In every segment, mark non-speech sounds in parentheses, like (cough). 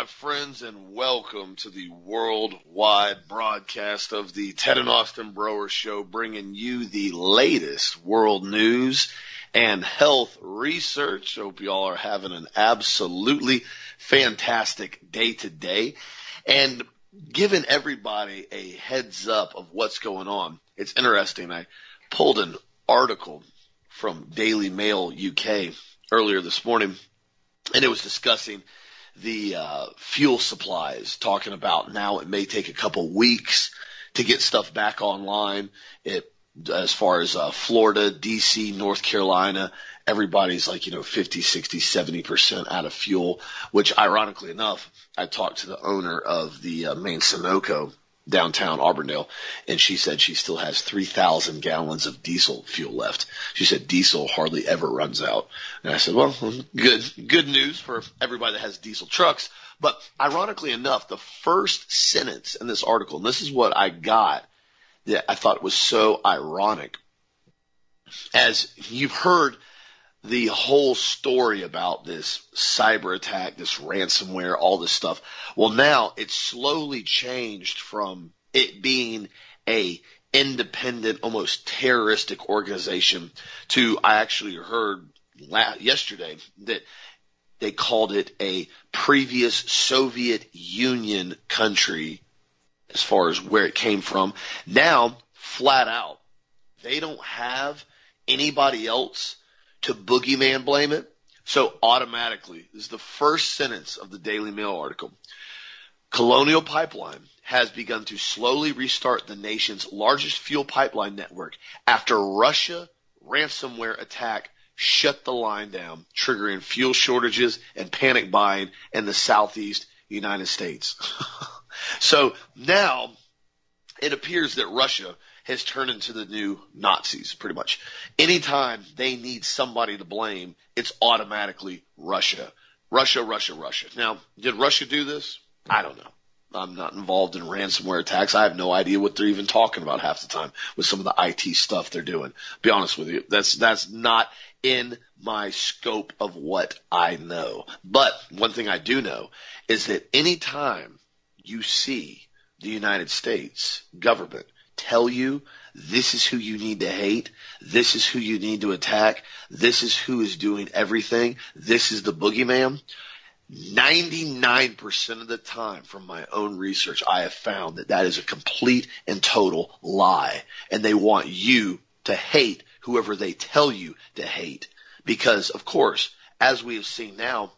My friends, and welcome to the worldwide broadcast of the Ted and Austin Broer Show, bringing you the latest world news and health research. Hope you all are having an absolutely fantastic day today. And giving everybody a heads up of what's going on. It's interesting. I pulled an article from Daily Mail UK earlier this morning, and it was discussing the uh, fuel supplies, talking about now it may take a couple weeks to get stuff back online. It as far as uh, Florida, DC, North Carolina, everybody's like, you know, 50, 60, 70% out of fuel, which ironically enough, I talked to the owner of the uh, main Sunoco downtown Auburndale, and she said she still has 3,000 gallons of diesel fuel left. She said diesel hardly ever runs out. And I said, well, good, good news for everybody that has diesel trucks. But ironically enough, the first sentence in this article, and this is what I got that I thought was so ironic, as you've heard the whole story about this cyber attack, this ransomware, all this stuff. Well, now it's slowly changed from it being a independent, almost terroristic organization to I actually heard yesterday that they called it a previous Soviet Union country as far as where it came from. Now, flat out, they don't have anybody else to boogeyman blame it. So automatically, this is the first sentence of the Daily Mail article. Colonial Pipeline has begun to slowly restart the nation's largest fuel pipeline network after Russia ransomware attack shut the line down, triggering fuel shortages and panic buying in the southeast United States. (laughs) so now it appears that Russia has turned into the new Nazis, pretty much. Anytime they need somebody to blame, it's automatically Russia. Russia, Russia, Russia. Now, did Russia do this? I don't know. I'm not involved in ransomware attacks. I have no idea what they're even talking about half the time with some of the IT stuff they're doing. Be honest with you. That's, that's not in my scope of what I know. But one thing I do know is that anytime you see the United States government tell you this is who you need to hate. This is who you need to attack. This is who is doing everything. This is the boogeyman. 99% of the time from my own research, I have found that that is a complete and total lie. And they want you to hate whoever they tell you to hate. Because of course, as we have seen now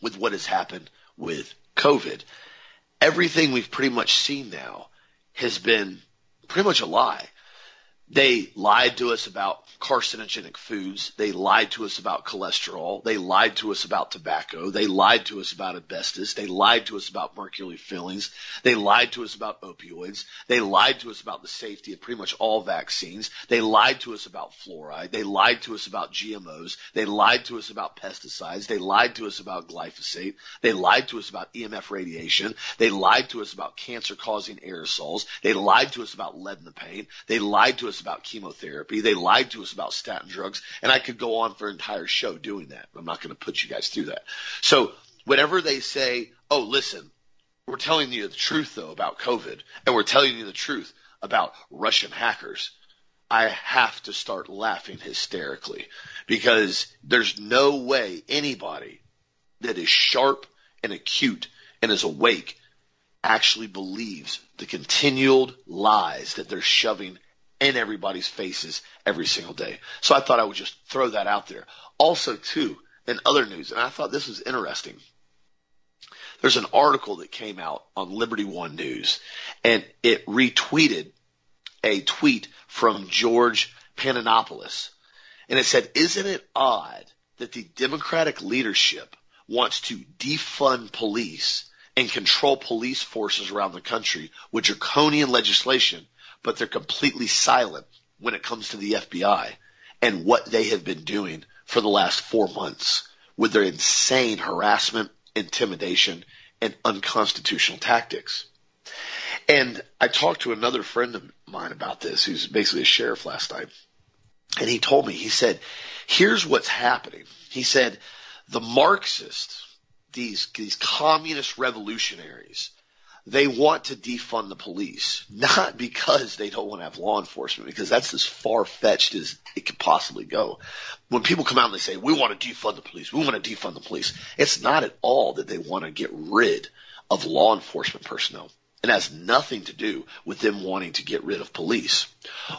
with what has happened with COVID, everything we've pretty much seen now has been pretty much a lie. They lied to us about carcinogenic foods. They lied to us about cholesterol. They lied to us about tobacco. They lied to us about asbestos. They lied to us about mercury fillings. They lied to us about opioids. They lied to us about the safety of pretty much all vaccines. They lied to us about fluoride. They lied to us about GMOs. They lied to us about pesticides. They lied to us about glyphosate. They lied to us about EMF radiation. They lied to us about cancer causing aerosols. They lied to us about lead in the paint. They lied to us about chemotherapy. They lied to us about statin drugs. And I could go on for an entire show doing that. I'm not going to put you guys through that. So whenever they say, oh, listen, we're telling you the truth though about COVID and we're telling you the truth about Russian hackers, I have to start laughing hysterically because there's no way anybody that is sharp and acute and is awake actually believes the continual lies that they're shoving in everybody's faces every single day. So I thought I would just throw that out there. Also, too, in other news, and I thought this was interesting. There's an article that came out on Liberty One News, and it retweeted a tweet from George Papadopoulos. And it said, Isn't it odd that the Democratic leadership wants to defund police and control police forces around the country with draconian legislation but they're completely silent when it comes to the FBI and what they have been doing for the last four months with their insane harassment, intimidation, and unconstitutional tactics. And I talked to another friend of mine about this, who's basically a sheriff last night. And he told me, he said, here's what's happening. He said, the Marxists these, these communist revolutionaries, they want to defund the police, not because they don't want to have law enforcement, because that's as far fetched as it could possibly go. When people come out and they say, we want to defund the police, we want to defund the police, it's not at all that they want to get rid of law enforcement personnel. It has nothing to do with them wanting to get rid of police.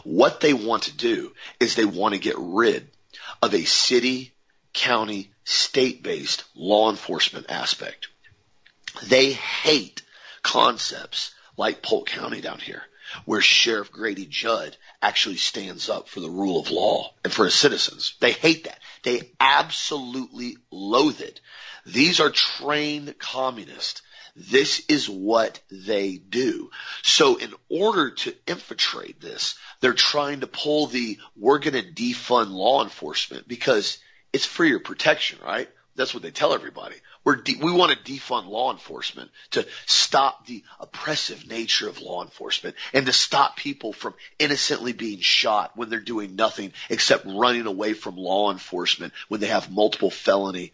What they want to do is they want to get rid of a city, county, state-based law enforcement aspect. They hate concepts like Polk County down here, where Sheriff Grady Judd actually stands up for the rule of law and for his citizens. They hate that. They absolutely loathe it. These are trained communists. This is what they do. So in order to infiltrate this, they're trying to pull the, we're going to defund law enforcement because it's for your protection, right? That's what they tell everybody. We're de- we want to defund law enforcement to stop the oppressive nature of law enforcement and to stop people from innocently being shot when they're doing nothing except running away from law enforcement when they have multiple felony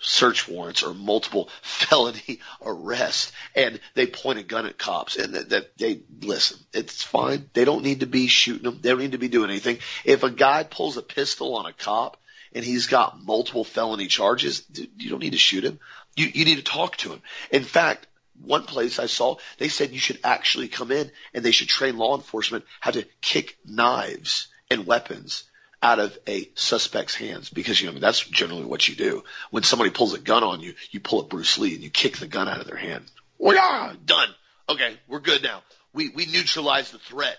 search warrants or multiple (laughs) felony arrests. And they point a gun at cops and that, that they listen it's fine. They don't need to be shooting them they don't need to be doing anything. If a guy pulls a pistol on a cop and he's got multiple felony charges, you don't need to shoot him. You, you need to talk to him. In fact, one place I saw, they said you should actually come in and they should train law enforcement how to kick knives and weapons out of a suspect's hands because you know that's generally what you do. When somebody pulls a gun on you, you pull a Bruce Lee and you kick the gun out of their hand. Oh yeah, done. Okay, we're good now. We we neutralize the threat.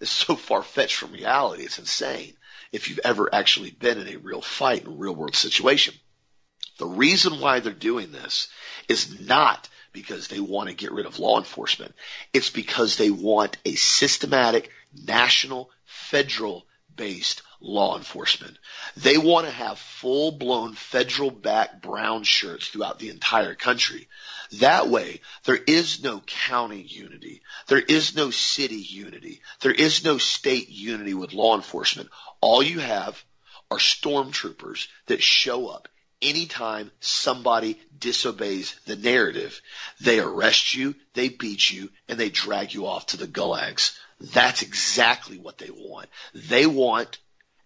It's so far fetched from reality. It's insane if you've ever actually been in a real fight, in a real world situation. The reason why they're doing this is not because they want to get rid of law enforcement. It's because they want a systematic, national, federal based law enforcement. They want to have full blown federal backed brown shirts throughout the entire country. That way, there is no county unity. There is no city unity. There is no state unity with law enforcement. All you have are stormtroopers that show up anytime somebody disobeys the narrative. They arrest you, they beat you, and they drag you off to the gulags. That's exactly what they want. They want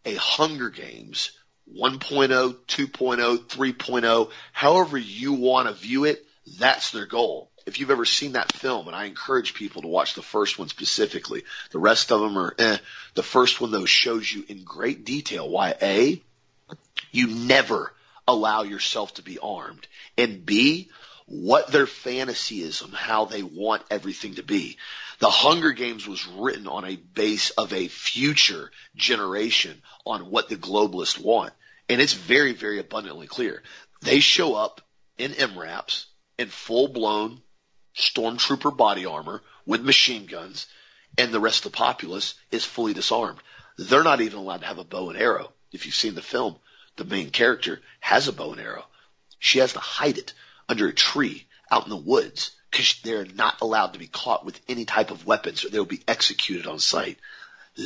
a Hunger Games 1.0, 2.0, 3.0, however you want to view it, that's their goal. If you've ever seen that film, and I encourage people to watch the first one specifically, the rest of them are eh. The first one though shows you in great detail why A, you never allow yourself to be armed, and B, what their fantasy is and how they want everything to be. The Hunger Games was written on a base of a future generation on what the globalists want. And it's very, very abundantly clear. They show up in MRAPs in full blown stormtrooper body armor with machine guns and the rest of the populace is fully disarmed. They're not even allowed to have a bow and arrow. If you've seen the film, the main character has a bow and arrow. She has to hide it under a tree out in the woods because they're not allowed to be caught with any type of weapons or they'll be executed on sight.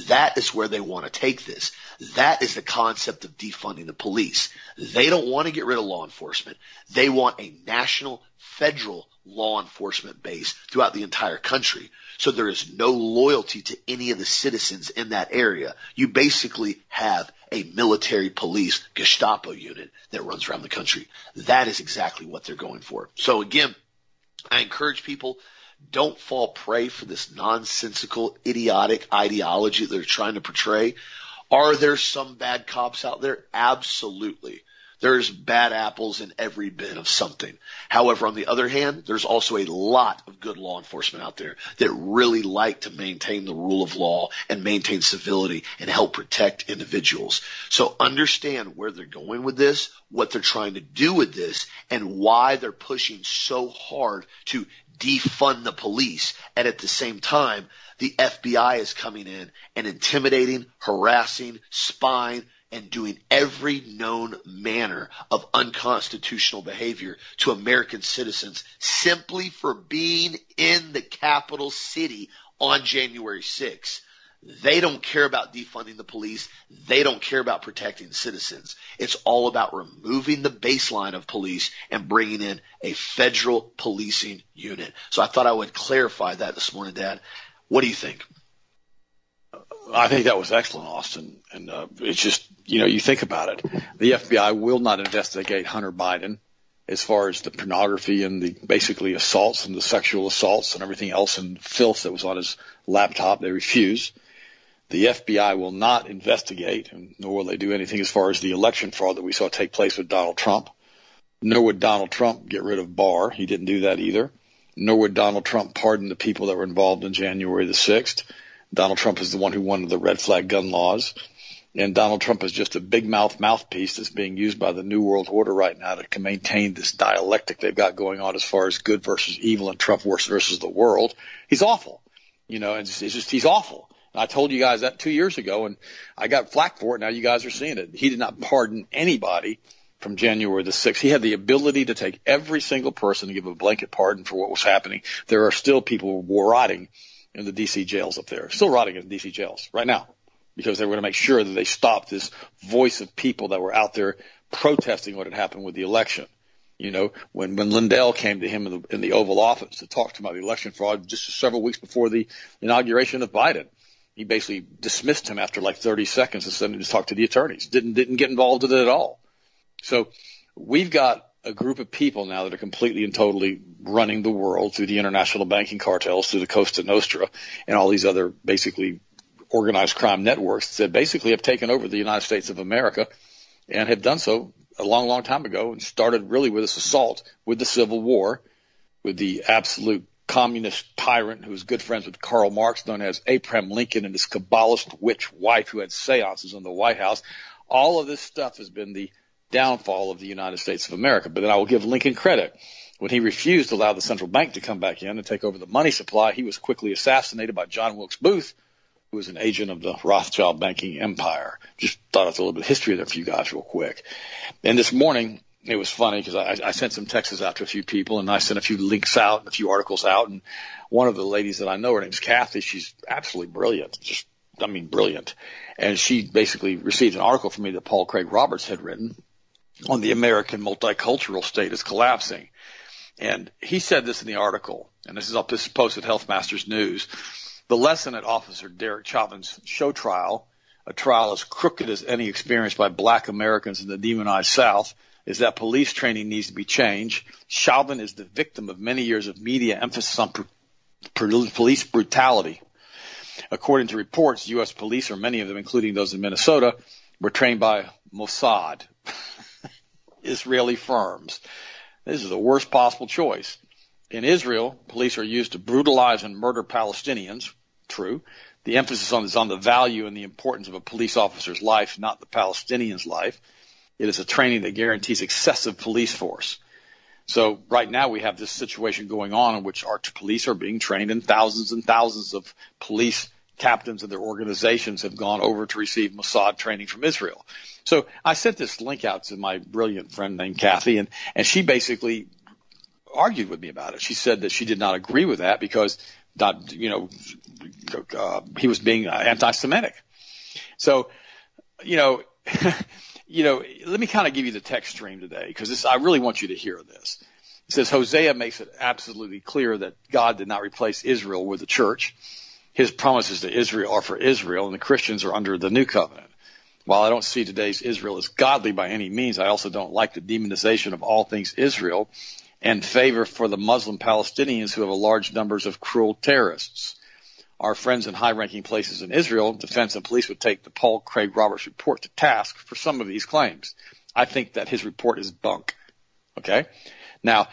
That is where they want to take this. That is the concept of defunding the police. They don't want to get rid of law enforcement. They want a national, federal law enforcement base throughout the entire country. So there is no loyalty to any of the citizens in that area. You basically have a military police Gestapo unit that runs around the country. That is exactly what they're going for. So again, I encourage people don't fall prey for this nonsensical, idiotic ideology they're trying to portray. Are there some bad cops out there? Absolutely. There's bad apples in every bin of something. However, on the other hand, there's also a lot of good law enforcement out there that really like to maintain the rule of law and maintain civility and help protect individuals. So understand where they're going with this, what they're trying to do with this, and why they're pushing so hard to defund the police. And at the same time, the FBI is coming in and intimidating, harassing, spying, and doing every known manner of unconstitutional behavior to American citizens simply for being in the capital city on January 6th. They don't care about defunding the police. They don't care about protecting citizens. It's all about removing the baseline of police and bringing in a federal policing unit. So I thought I would clarify that this morning, Dad. What do you think? I think that was excellent, Austin. And uh, it's just, you know, you think about it. The FBI will not investigate Hunter Biden as far as the pornography and the basically assaults and the sexual assaults and everything else and filth that was on his laptop. They refuse. The FBI will not investigate, nor will they do anything as far as the election fraud that we saw take place with Donald Trump. Nor would Donald Trump get rid of Barr. He didn't do that either. Nor would Donald Trump pardon the people that were involved in January the 6th. Donald Trump is the one who wanted the red flag gun laws. And Donald Trump is just a big mouth mouthpiece that's being used by the New World Order right now to maintain this dialectic they've got going on as far as good versus evil and Trump versus the world. He's awful. You know, it's, it's just, he's awful. I told you guys that two years ago and I got flack for it. Now you guys are seeing it. He did not pardon anybody from January the 6th. He had the ability to take every single person and give a blanket pardon for what was happening. There are still people rotting in the DC jails up there, still rotting in the DC jails right now because they were going to make sure that they stopped this voice of people that were out there protesting what had happened with the election. You know, when, when Lindell came to him in the, in the Oval Office to talk to him about the election fraud just several weeks before the inauguration of Biden, he basically dismissed him after like 30 seconds and sent him to talk to the attorneys. Didn't, didn't get involved with it at all. So we've got a group of people now that are completely and totally running the world through the international banking cartels, through the Costa Nostra, and all these other basically organized crime networks that basically have taken over the United States of America and have done so a long, long time ago and started really with this assault with the Civil War, with the absolute communist tyrant who was good friends with Karl Marx, known as Abraham Lincoln, and his Kabbalist witch wife who had seances in the White House. All of this stuff has been the downfall of the United States of America. But then I will give Lincoln credit. When he refused to allow the central bank to come back in and take over the money supply, he was quickly assassinated by John Wilkes Booth, who was an agent of the Rothschild banking empire. Just thought it's a little bit of history there for you guys real quick. And this morning, it was funny because I, I sent some texts out to a few people and I sent a few links out and a few articles out. And one of the ladies that I know, her name's Kathy. She's absolutely brilliant. Just, I mean, brilliant. And she basically received an article from me that Paul Craig Roberts had written on the American multicultural state is collapsing. And he said this in the article, and this is up this is posted Health Masters News. The lesson at Officer Derek Chauvin's show trial, a trial as crooked as any experienced by black Americans in the demonized South, is that police training needs to be changed. Chauvin is the victim of many years of media emphasis on pr- pr- police brutality. According to reports, U.S. police, or many of them, including those in Minnesota, were trained by Mossad, (laughs) Israeli firms. This is the worst possible choice. In Israel, police are used to brutalize and murder Palestinians, true. The emphasis on is on the value and the importance of a police officer's life, not the Palestinian's life. It is a training that guarantees excessive police force. So right now we have this situation going on in which our police are being trained and thousands and thousands of police captains and their organizations have gone over to receive Mossad training from Israel. So I sent this link out to my brilliant friend named Kathy and, and she basically argued with me about it. She said that she did not agree with that because not, you know, uh, he was being anti-Semitic. So, you know, (laughs) you know, let me kind of give you the text stream today because this, I really want you to hear this. It says Hosea makes it absolutely clear that God did not replace Israel with the church. His promises to Israel are for Israel and the Christians are under the new covenant. While I don't see today's Israel as godly by any means, I also don't like the demonization of all things Israel and favor for the Muslim Palestinians who have a large numbers of cruel terrorists. Our friends in high ranking places in Israel, defense and police would take the Paul Craig Roberts report to task for some of these claims. I think that his report is bunk. Okay. Now,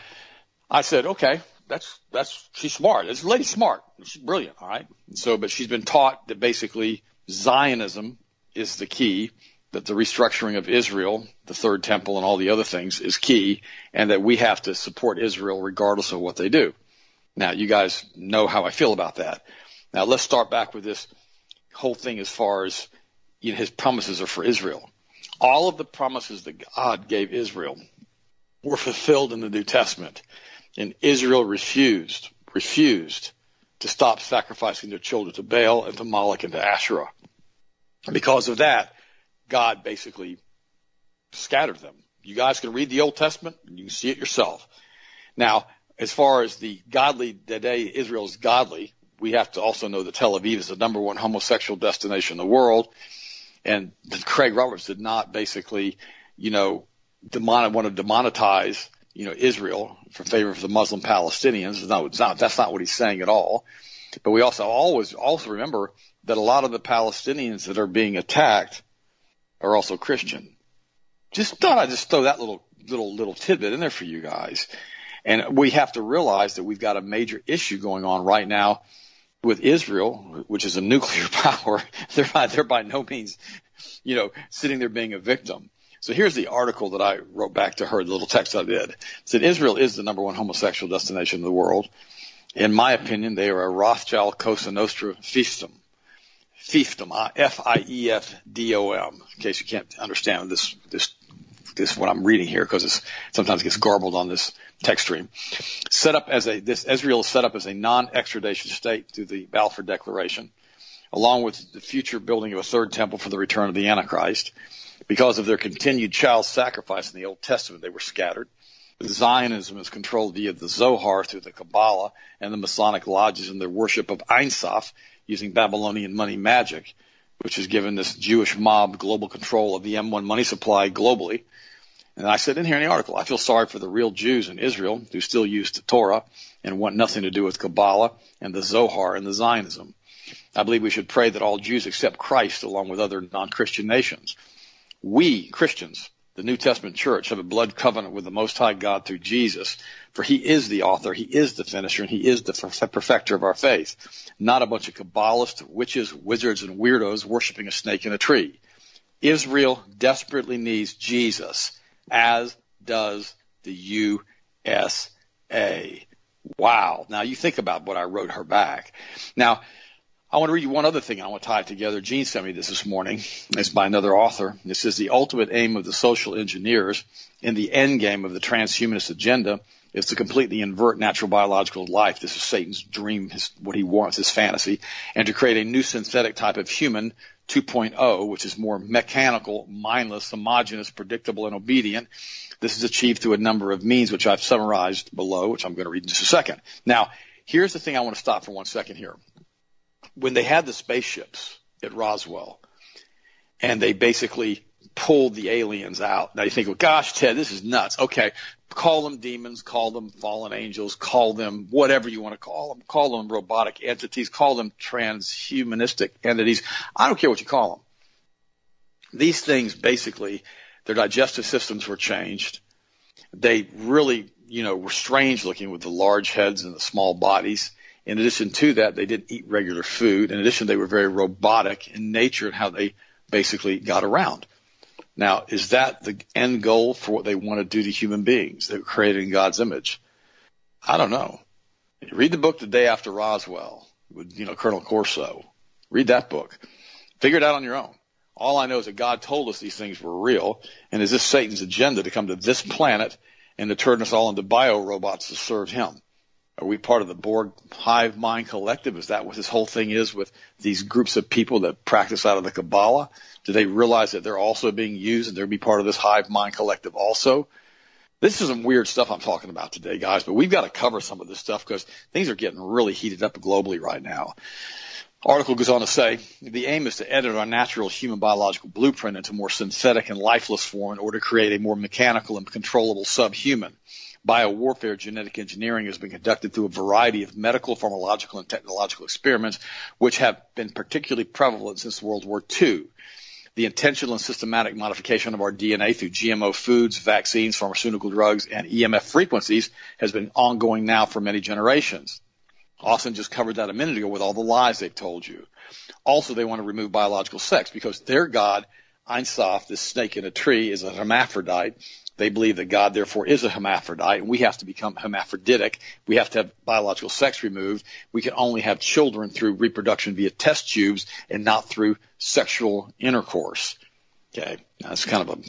I said, okay, that's, that's, she's smart. This lady's smart. She's brilliant. All right. So, but she's been taught that basically Zionism is the key that the restructuring of Israel, the third temple and all the other things is key and that we have to support Israel regardless of what they do. Now you guys know how I feel about that. Now let's start back with this whole thing as far as you know, his promises are for Israel. All of the promises that God gave Israel were fulfilled in the New Testament and Israel refused, refused to stop sacrificing their children to Baal and to Moloch and to Asherah. And because of that, God basically scattered them. You guys can read the Old Testament and you can see it yourself. Now, as far as the godly, today Israel is godly, we have to also know that Tel Aviv is the number one homosexual destination in the world. And Craig Roberts did not basically, you know, demon, want to demonetize, you know, Israel for favor of the Muslim Palestinians. No, it's not, that's not what he's saying at all. But we also always also remember that a lot of the Palestinians that are being attacked are also Christian. Just thought I'd just throw that little little little tidbit in there for you guys. And we have to realize that we've got a major issue going on right now with Israel, which is a nuclear (laughs) power. They're by, they're by no means, you know, sitting there being a victim. So here's the article that I wrote back to her, the little text I did. It said Israel is the number one homosexual destination in the world. In my opinion, they are a Rothschild Cosa Nostra fiefdom. Fiefdom, F-I-E-F-D-O-M, in case you can't understand this, this, this, what I'm reading here, because it sometimes gets garbled on this text stream. Set up as a, this, Israel is set up as a non-extradition state through the Balfour Declaration, along with the future building of a third temple for the return of the Antichrist. Because of their continued child sacrifice in the Old Testament, they were scattered. Zionism is controlled via the Zohar through the Kabbalah and the Masonic lodges in their worship of Ein Sof using Babylonian money magic, which has given this Jewish mob global control of the M1 money supply globally. And I said in here in the article, I feel sorry for the real Jews in Israel who still use the Torah and want nothing to do with Kabbalah and the Zohar and the Zionism. I believe we should pray that all Jews accept Christ along with other non-Christian nations. We, Christians, the New Testament church have a blood covenant with the Most High God through Jesus, for He is the author, He is the finisher, and He is the perfecter of our faith. Not a bunch of Kabbalists, witches, wizards, and weirdos worshiping a snake in a tree. Israel desperately needs Jesus, as does the USA. Wow. Now you think about what I wrote her back. Now, I want to read you one other thing. I want to tie it together. Gene sent me this this morning. It's by another author. This is the ultimate aim of the social engineers in the end game of the transhumanist agenda is to completely invert natural biological life. This is Satan's dream, his, what he wants, his fantasy, and to create a new synthetic type of human 2.0, which is more mechanical, mindless, homogenous, predictable, and obedient. This is achieved through a number of means, which I've summarized below, which I'm going to read in just a second. Now, here's the thing I want to stop for one second here when they had the spaceships at Roswell and they basically pulled the aliens out. Now you think, well, gosh, Ted, this is nuts. Okay. Call them demons, call them fallen angels, call them whatever you want to call them, call them robotic entities, call them transhumanistic entities. I don't care what you call them. These things basically, their digestive systems were changed. They really, you know, were strange looking with the large heads and the small bodies. In addition to that, they didn't eat regular food. In addition, they were very robotic in nature and how they basically got around. Now, is that the end goal for what they want to do to human beings? They're created in God's image. I don't know. Read the book The Day After Roswell with, you know, Colonel Corso. Read that book. Figure it out on your own. All I know is that God told us these things were real, and is this Satan's agenda to come to this planet and to turn us all into bio robots to serve him? Are we part of the Borg hive mind collective? Is that what this whole thing is with these groups of people that practice out of the Kabbalah? Do they realize that they're also being used and they're be part of this hive mind collective also? This is some weird stuff I'm talking about today, guys, but we've got to cover some of this stuff because things are getting really heated up globally right now. Article goes on to say the aim is to edit our natural human biological blueprint into more synthetic and lifeless form in order to create a more mechanical and controllable subhuman biowarfare genetic engineering has been conducted through a variety of medical, pharmacological, and technological experiments, which have been particularly prevalent since World War II. The intentional and systematic modification of our DNA through GMO foods, vaccines, pharmaceutical drugs, and EMF frequencies has been ongoing now for many generations. Austin just covered that a minute ago with all the lies they've told you. Also, they want to remove biological sex because their God, Ein Sof, this snake in a tree, is a hermaphrodite they believe that God therefore is a hermaphrodite and we have to become hermaphroditic. We have to have biological sex removed. We can only have children through reproduction via test tubes and not through sexual intercourse. Okay. That's kind of a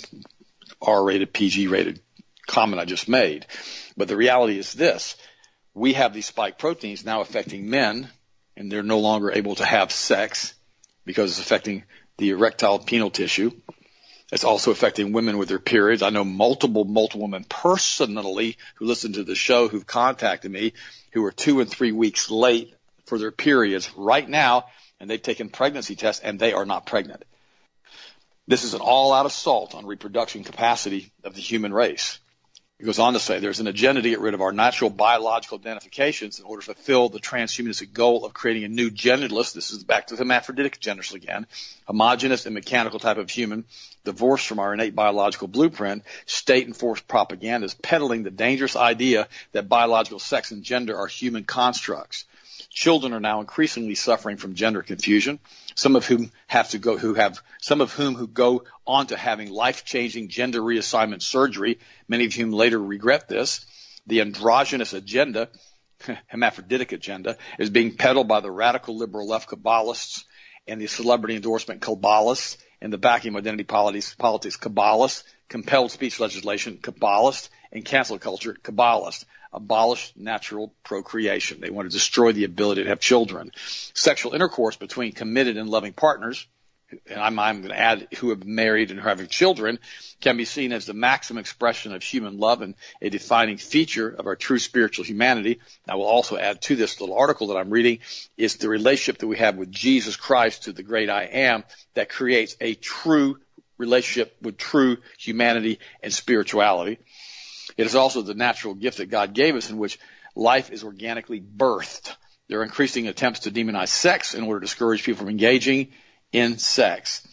R-rated, PG-rated comment I just made. But the reality is this. We have these spike proteins now affecting men and they're no longer able to have sex because it's affecting the erectile penile tissue. It's also affecting women with their periods. I know multiple, multiple women personally who listen to the show who've contacted me who are two and three weeks late for their periods right now, and they've taken pregnancy tests and they are not pregnant. This is an all out assault on reproduction capacity of the human race. He goes on to say there's an agenda to get rid of our natural biological identifications in order to fulfill the transhumanistic goal of creating a new genderless, this is back to the hermaphroditic genders again, homogenous and mechanical type of human, divorced from our innate biological blueprint, state enforced propaganda is peddling the dangerous idea that biological sex and gender are human constructs. Children are now increasingly suffering from gender confusion some of whom have to go, who have, some of whom who go on to having life-changing gender reassignment surgery, many of whom later regret this. The androgynous agenda, (laughs) hermaphroditic agenda, is being peddled by the radical liberal left cabalists and the celebrity endorsement cabalists and the backing identity politics, politics Kabbalists, compelled speech legislation cabalists, and cancel culture Kabbalists abolish natural procreation. They want to destroy the ability to have children. Sexual intercourse between committed and loving partners, and I'm, I'm going to add who have married and are having children, can be seen as the maximum expression of human love and a defining feature of our true spiritual humanity. I will also add to this little article that I'm reading is the relationship that we have with Jesus Christ to the great I am that creates a true relationship with true humanity and spirituality. It is also the natural gift that God gave us in which life is organically birthed. There are increasing attempts to demonize sex in order to discourage people from engaging in sex.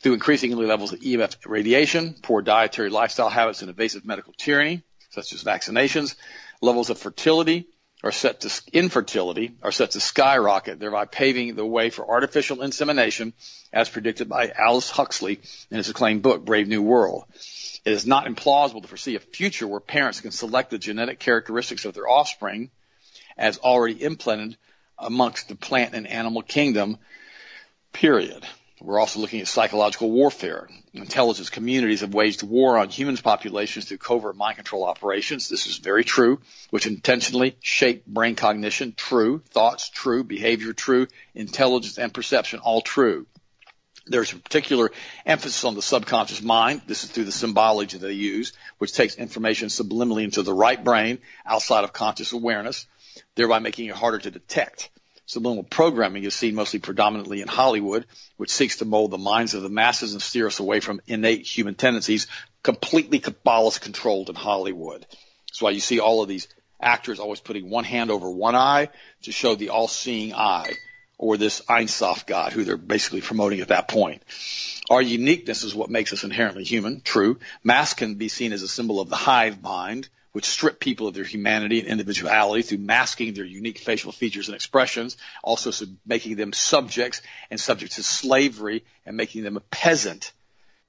Through increasingly levels of EMF radiation, poor dietary lifestyle habits, and invasive medical tyranny, such as vaccinations, levels of fertility are set to infertility are set to skyrocket, thereby paving the way for artificial insemination, as predicted by Aldous Huxley in his acclaimed book Brave New World. It is not implausible to foresee a future where parents can select the genetic characteristics of their offspring as already implanted amongst the plant and animal kingdom, period. We're also looking at psychological warfare. Intelligence communities have waged war on humans populations through covert mind control operations. This is very true, which intentionally shape brain cognition, true, thoughts, true, behavior, true, intelligence and perception, all true. There's a particular emphasis on the subconscious mind. This is through the symbology that they use, which takes information subliminally into the right brain outside of conscious awareness, thereby making it harder to detect. Subliminal programming is seen mostly predominantly in Hollywood, which seeks to mold the minds of the masses and steer us away from innate human tendencies, completely Kabbalist controlled in Hollywood. That's why you see all of these actors always putting one hand over one eye to show the all-seeing eye or this Ein Sof God who they're basically promoting at that point. Our uniqueness is what makes us inherently human, true. Masks can be seen as a symbol of the hive mind, which strip people of their humanity and individuality through masking their unique facial features and expressions, also making them subjects and subject to slavery and making them a peasant.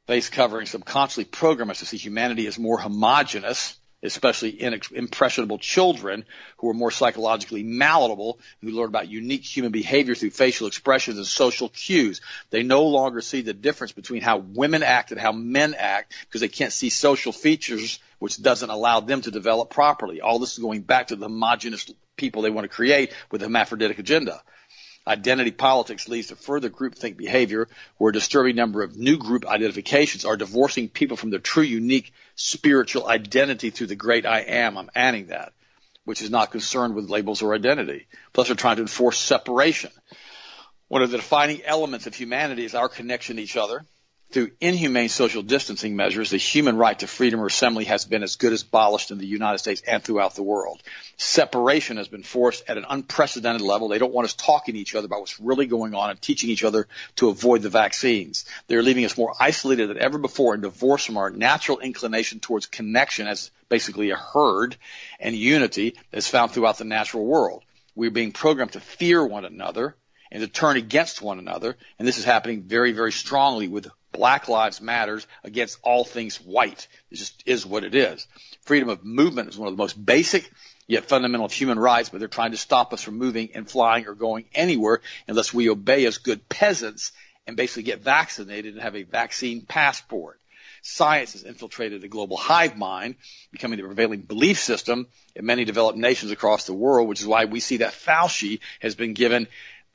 Face covering subconsciously program us to see humanity as more homogenous especially in impressionable children who are more psychologically malleable, who learn about unique human behavior through facial expressions and social cues. They no longer see the difference between how women act and how men act because they can't see social features which doesn't allow them to develop properly. All this is going back to the homogenous people they want to create with a hermaphroditic agenda. Identity politics leads to further groupthink behavior where a disturbing number of new group identifications are divorcing people from their true unique spiritual identity through the great I am. I'm adding that, which is not concerned with labels or identity. Plus they're trying to enforce separation. One of the defining elements of humanity is our connection to each other through inhumane social distancing measures, the human right to freedom of assembly has been as good as abolished in the United States and throughout the world. Separation has been forced at an unprecedented level. They don't want us talking to each other about what's really going on and teaching each other to avoid the vaccines. They're leaving us more isolated than ever before and divorced from our natural inclination towards connection as basically a herd and unity that's found throughout the natural world. We're being programmed to fear one another and to turn against one another. And this is happening very, very strongly with Black Lives Matters against all things white. It just is what it is. Freedom of movement is one of the most basic yet fundamental human rights, but they're trying to stop us from moving and flying or going anywhere unless we obey as good peasants and basically get vaccinated and have a vaccine passport. Science has infiltrated the global hive mind, becoming the prevailing belief system in many developed nations across the world, which is why we see that Fauci has been given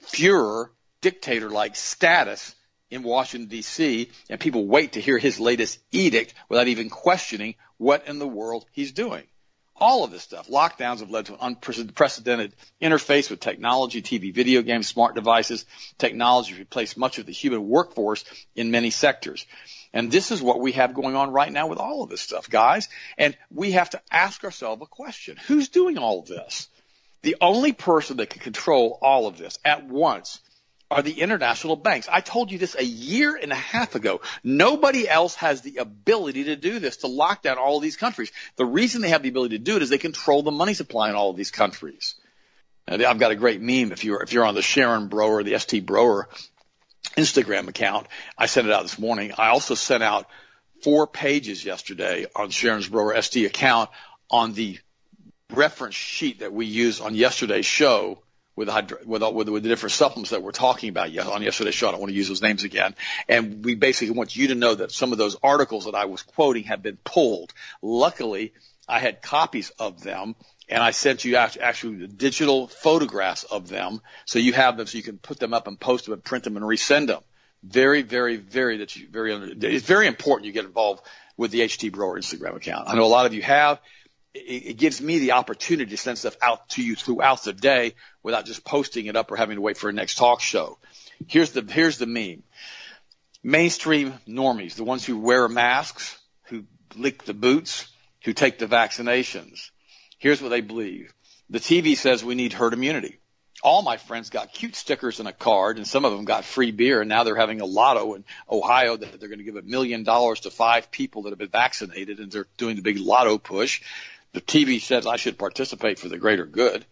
Fuhrer, dictator-like status in Washington D.C. and people wait to hear his latest edict without even questioning what in the world he's doing. All of this stuff. Lockdowns have led to an unprecedented interface with technology, TV, video games, smart devices. Technology has replaced much of the human workforce in many sectors. And this is what we have going on right now with all of this stuff, guys. And we have to ask ourselves a question. Who's doing all of this? The only person that can control all of this at once are the international banks. I told you this a year and a half ago. Nobody else has the ability to do this, to lock down all of these countries. The reason they have the ability to do it is they control the money supply in all of these countries. I've got a great meme if you're if you're on the Sharon Broer, the ST Broer Instagram account. I sent it out this morning. I also sent out four pages yesterday on Sharon's Broer ST account on the reference sheet that we use on yesterday's show with, with, with, with the different supplements that we're talking about on yesterday's show. I don't want to use those names again. And we basically want you to know that some of those articles that I was quoting have been pulled. Luckily, I had copies of them and I sent you actually the digital photographs of them. So you have them so you can put them up and post them and print them and resend them. Very, very, very, that you, very, it's very important you get involved with the HT Broer Instagram account. I know a lot of you have it, gives me the opportunity to send stuff out to you throughout the day without just posting it up or having to wait for a next talk show. Here's the, here's the meme. Mainstream normies, the ones who wear masks, who lick the boots, who take the vaccinations. Here's what they believe. The TV says we need herd immunity. All my friends got cute stickers and a card, and some of them got free beer, and now they're having a lotto in Ohio that they're going to give a million dollars to five people that have been vaccinated, and they're doing the big lotto push. The TV says I should participate for the greater good.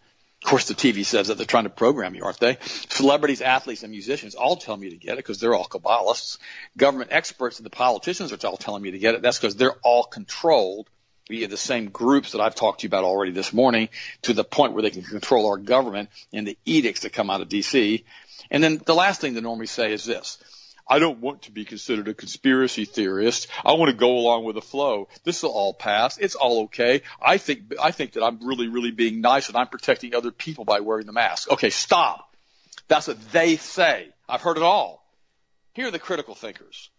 Of course, the TV says that they're trying to program you, aren't they? Celebrities, athletes, and musicians all tell me to get it because they're all Kabbalists. Government experts and the politicians are all telling me to get it. That's because they're all controlled via the same groups that I've talked to you about already this morning to the point where they can control our government and the edicts that come out of DC. And then the last thing they normally say is this. I don't want to be considered a conspiracy theorist. I want to go along with the flow. This will all pass. It's all okay. I think, I think that I'm really, really being nice and I'm protecting other people by wearing the mask. Okay, stop. That's what they say. I've heard it all. Here are the critical thinkers.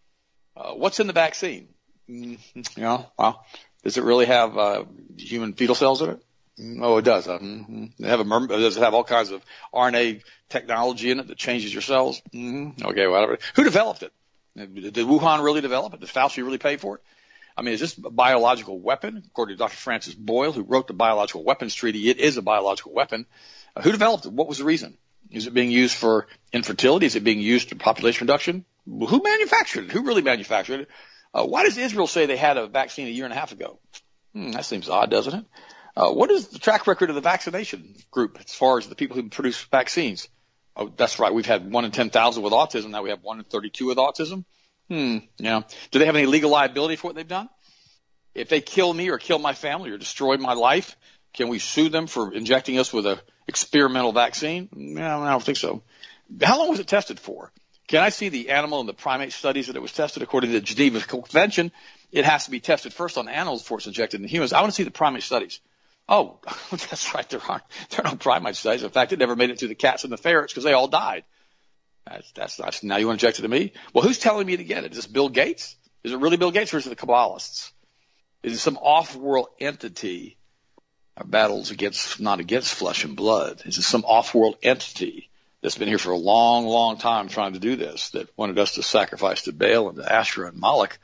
Uh, what's in the vaccine? You know, well, does it really have uh, human fetal cells in it? Oh, it does. Uh, mm-hmm. They have a, does it have all kinds of RNA technology in it that changes your cells? Mm-hmm. Okay, whatever. Who developed it? Did Wuhan really develop it? Did Fauci really pay for it? I mean, is this a biological weapon? According to Dr. Francis Boyle, who wrote the Biological Weapons Treaty, it is a biological weapon. Uh, who developed it? What was the reason? Is it being used for infertility? Is it being used for population reduction? Who manufactured it? Who really manufactured it? Uh, why does Israel say they had a vaccine a year and a half ago? Hmm, that seems odd, doesn't it? Uh, what is the track record of the vaccination group as far as the people who produce vaccines? Oh, that's right. We've had one in 10,000 with autism. Now we have one in 32 with autism. Hmm. Yeah. Do they have any legal liability for what they've done? If they kill me or kill my family or destroy my life, can we sue them for injecting us with a experimental vaccine? No, I don't think so. How long was it tested for? Can I see the animal and the primate studies that it was tested according to the Geneva Convention? It has to be tested first on animals before it's injected in humans. I want to see the primate studies. Oh, (laughs) that's right. There aren't there are no primate studies. In fact, it never made it to the cats and the ferrets because they all died. That's, that's that's now you want to inject it to me? Well, who's telling me to get it? Is this Bill Gates? Is it really Bill Gates or is it the Kabbalists? Is it some off-world entity? Our battles against not against flesh and blood. Is it some off-world entity that's been here for a long, long time trying to do this that wanted us to sacrifice to Baal and to Asherah and Moloch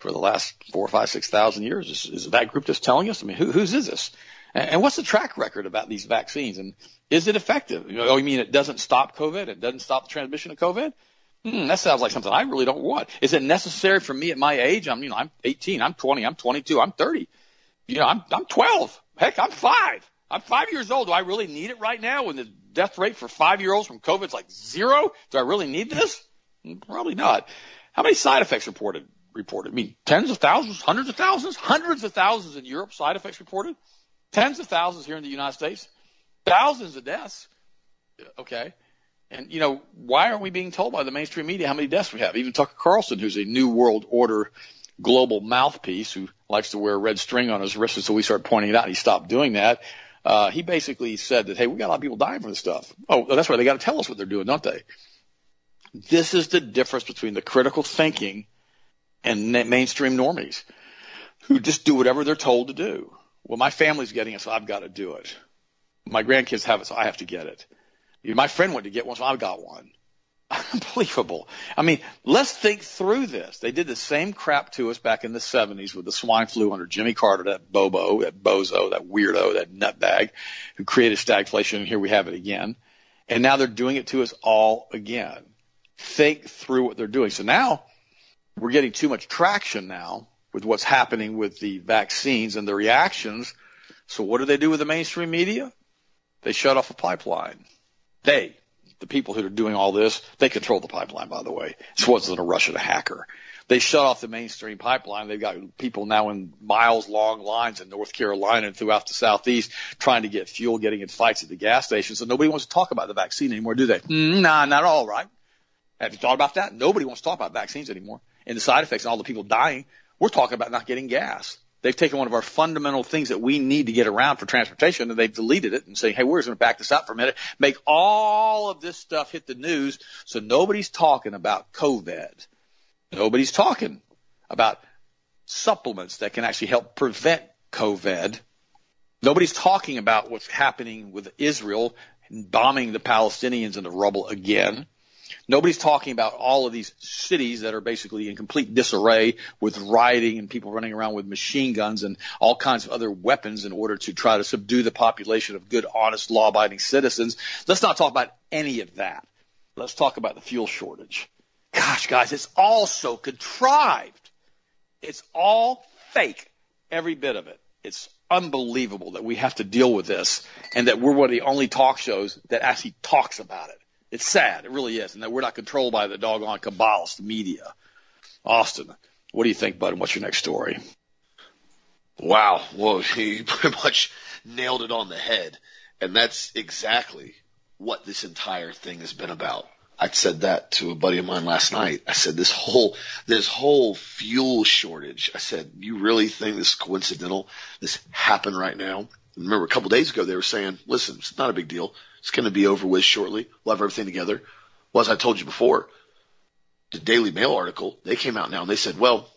for the last four, five, six thousand years? Is, is that group that's telling us? I mean, who, whose is this? And what's the track record about these vaccines? And is it effective? You know, oh, you mean it doesn't stop COVID? It doesn't stop the transmission of COVID? Hmm, that sounds like something I really don't want. Is it necessary for me at my age? I'm, you know, I'm 18, I'm 20, I'm 22, I'm 30. You know, I'm, I'm 12. Heck, I'm five. I'm five years old. Do I really need it right now when the death rate for five year olds from COVID is like zero? Do I really need this? Hmm, probably not. How many side effects reported? Reported? I mean, tens of thousands, hundreds of thousands, hundreds of thousands in Europe. Side effects reported. Tens of thousands here in the United States, thousands of deaths. Okay. And, you know, why aren't we being told by the mainstream media how many deaths we have? Even Tucker Carlson, who's a New World Order global mouthpiece who likes to wear a red string on his wrist until we start pointing it out, he stopped doing that. uh, he basically said that, hey, we got a lot of people dying from this stuff. Oh, that's why they got to tell us what they're doing, don't they? This is the difference between the critical thinking and mainstream normies who just do whatever they're told to do. Well, my family's getting it, so I've got to do it. My grandkids have it, so I have to get it. My friend went to get one, so I've got one. (laughs) Unbelievable. I mean, let's think through this. They did the same crap to us back in the 70s with the swine flu under Jimmy Carter, that bobo, that bozo, that weirdo, that nutbag who created stagflation, and here we have it again. And now they're doing it to us all again. Think through what they're doing. So now we're getting too much traction now with what's happening with the vaccines and the reactions. So what do they do with the mainstream media? They shut off a pipeline. They, the people who are doing all this, they control the pipeline, by the way. This wasn't a Russian hacker. They shut off the mainstream pipeline. They've got people now in miles long lines in North Carolina and throughout the southeast trying to get fuel, getting in fights at the gas stations. So nobody wants to talk about the vaccine anymore, do they? Mm, nah, not all right. Have you thought about that? Nobody wants to talk about vaccines anymore and the side effects and all the people dying. We're talking about not getting gas. They've taken one of our fundamental things that we need to get around for transportation and they've deleted it and saying, hey, we're just going to back this up for a minute, make all of this stuff hit the news so nobody's talking about COVID. Nobody's talking about supplements that can actually help prevent COVID. Nobody's talking about what's happening with Israel bombing the Palestinians in the rubble again. Nobody's talking about all of these cities that are basically in complete disarray with rioting and people running around with machine guns and all kinds of other weapons in order to try to subdue the population of good, honest, law abiding citizens. Let's not talk about any of that. Let's talk about the fuel shortage. Gosh, guys, it's all so contrived. It's all fake. Every bit of it. It's unbelievable that we have to deal with this and that we're one of the only talk shows that actually talks about it. It's sad. It really is. And that we're not controlled by the doggone cabalist media. Austin, what do you think, bud? What's your next story? Wow. Well, (laughs) you pretty much nailed it on the head. And that's exactly what this entire thing has been about. I said that to a buddy of mine last night. I said this whole this whole fuel shortage. I said, you really think this is coincidental? This happened right now? Remember a couple days ago they were saying, listen, it's not a big deal. It's going to be over with shortly. We'll have everything together. Well, as I told you before, the Daily Mail article, they came out now and they said, well,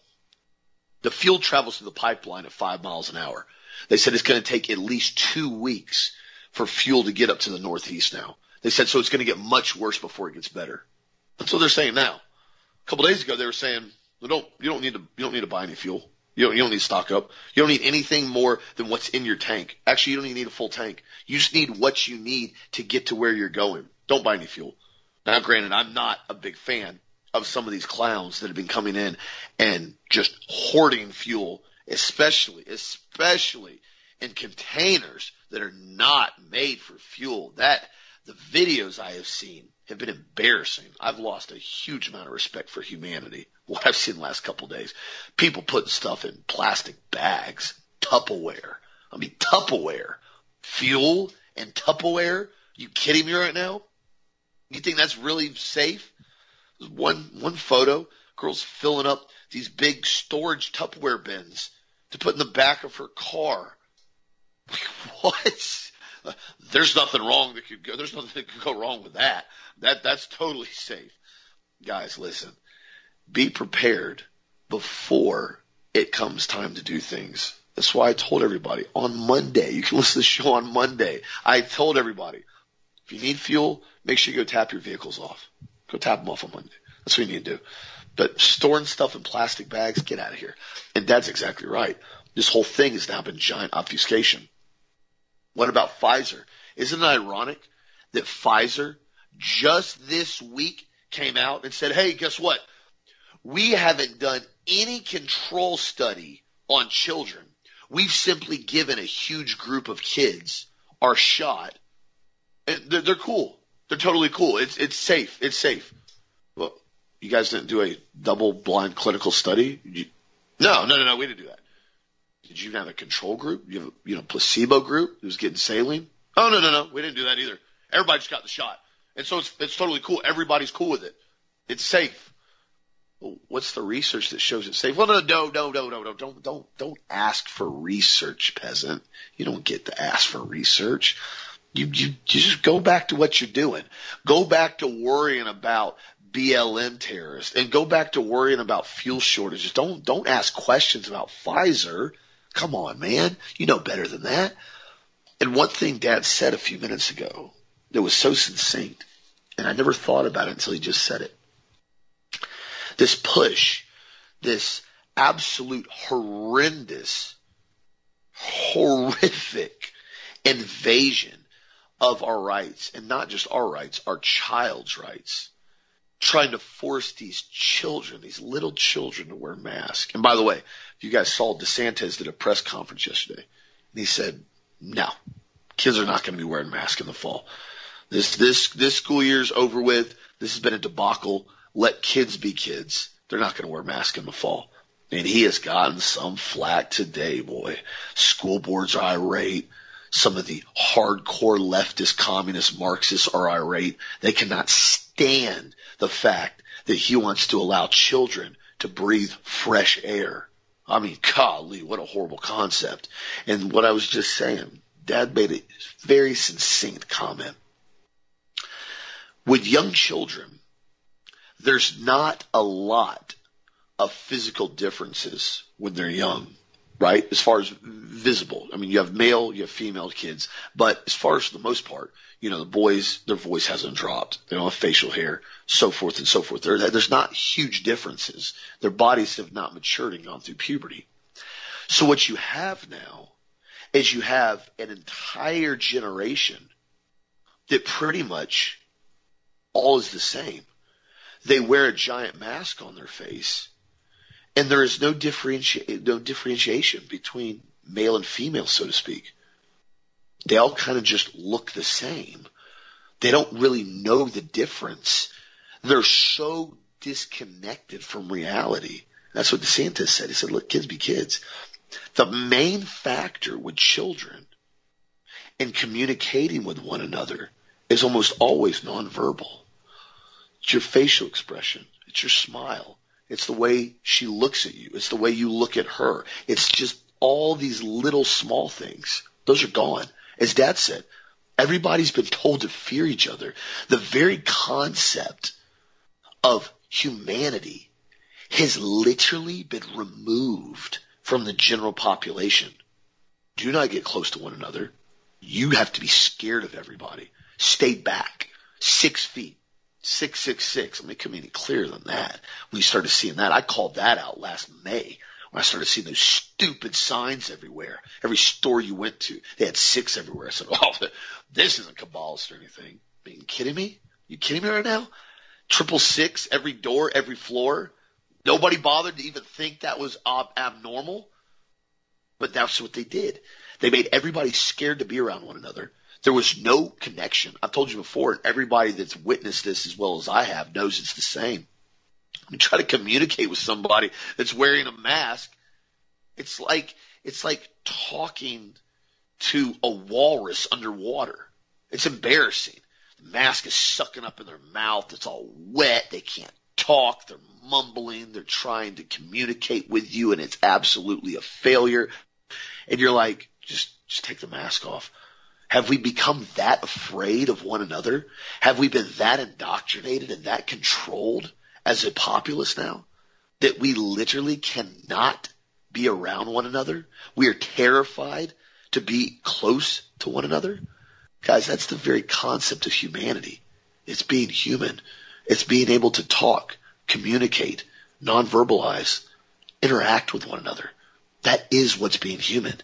the fuel travels through the pipeline at five miles an hour. They said it's going to take at least two weeks for fuel to get up to the Northeast now. They said, so it's going to get much worse before it gets better. That's what they're saying now. A couple days ago, they were saying, well, don't, you don't need to, you don't need to buy any fuel. You don't, you don't need to stock up. You don't need anything more than what's in your tank. Actually, you don't even need a full tank. You just need what you need to get to where you're going. Don't buy any fuel. Now, granted, I'm not a big fan of some of these clowns that have been coming in and just hoarding fuel, especially, especially in containers that are not made for fuel. That, the videos I have seen have been embarrassing. I've lost a huge amount of respect for humanity. What I've seen the last couple days. People putting stuff in plastic bags, Tupperware. I mean, Tupperware. Fuel and Tupperware? You kidding me right now? You think that's really safe? One, one photo, girl's filling up these big storage Tupperware bins to put in the back of her car. (laughs) What? There's nothing wrong that could go. There's nothing that could go wrong with that. That that's totally safe. Guys, listen. Be prepared before it comes time to do things. That's why I told everybody on Monday. You can (laughs) listen to the show on Monday. I told everybody if you need fuel, make sure you go tap your vehicles off. Go tap them off on Monday. That's what you need to do. But storing stuff in plastic bags, get out of here. And that's exactly right. This whole thing has now been giant obfuscation. What about Pfizer? Isn't it ironic that Pfizer just this week came out and said, hey, guess what? We haven't done any control study on children. We've simply given a huge group of kids our shot. They're, they're cool. They're totally cool. It's, it's safe. It's safe. Well, you guys didn't do a double blind clinical study? You, no, no, no, no. We didn't do that. Did you have a control group? You have a you know placebo group who's getting saline? Oh no no no, we didn't do that either. Everybody just got the shot, and so it's it's totally cool. Everybody's cool with it. It's safe. What's the research that shows it's safe? Well, no, no, no, no, no, no, don't, don't, don't ask for research, peasant. You don't get to ask for research. You, you, you just go back to what you're doing. Go back to worrying about BLM terrorists and go back to worrying about fuel shortages. Don't, don't ask questions about Pfizer. Come on, man. You know better than that. And one thing dad said a few minutes ago that was so succinct, and I never thought about it until he just said it. This push, this absolute horrendous, horrific invasion of our rights, and not just our rights, our child's rights, trying to force these children, these little children to wear masks. And by the way, if you guys saw DeSantis did a press conference yesterday, and he said, no, kids are not going to be wearing masks in the fall. This, this, this school year's over with. This has been a debacle. Let kids be kids. They're not going to wear masks in the fall. And he has gotten some flack today, boy. School boards are irate. Some of the hardcore leftist communist Marxists are irate. They cannot stand the fact that he wants to allow children to breathe fresh air. I mean, golly, what a horrible concept. And what I was just saying, dad made a very succinct comment. With young children, there's not a lot of physical differences when they're young, right? As far as visible. I mean, you have male, you have female kids, but as far as the most part, you know, the boys, their voice hasn't dropped. They don't have facial hair, so forth and so forth. There, there's not huge differences. Their bodies have not matured and gone through puberty. So what you have now is you have an entire generation that pretty much all is the same. They wear a giant mask on their face and there is no differenti- no differentiation between male and female, so to speak. They all kind of just look the same. They don't really know the difference. They're so disconnected from reality. That's what DeSantis said. He said, look, kids be kids. The main factor with children in communicating with one another is almost always nonverbal. It's your facial expression. It's your smile. It's the way she looks at you. It's the way you look at her. It's just all these little small things. Those are gone. As dad said, everybody's been told to fear each other. The very concept of humanity has literally been removed from the general population. Do not get close to one another. You have to be scared of everybody. Stay back. Six feet. 666. Let me come any clearer than that. When you started seeing that, I called that out last May when I started seeing those stupid signs everywhere. Every store you went to, they had six everywhere. I said, oh, (laughs) this isn't Kabbalist or anything. Are you kidding me? You kidding me right now? Triple six, every door, every floor. Nobody bothered to even think that was ab- abnormal. But that's what they did. They made everybody scared to be around one another. There was no connection. I've told you before, and everybody that's witnessed this as well as I have knows it's the same. You try to communicate with somebody that's wearing a mask. It's like, it's like talking to a walrus underwater. It's embarrassing. The mask is sucking up in their mouth. It's all wet. They can't talk. They're mumbling. They're trying to communicate with you and it's absolutely a failure. And you're like, just, just take the mask off. Have we become that afraid of one another? Have we been that indoctrinated and that controlled as a populace now that we literally cannot be around one another? We are terrified to be close to one another? Guys, that's the very concept of humanity. It's being human. It's being able to talk, communicate, non-verbalize, interact with one another. That is what's being human.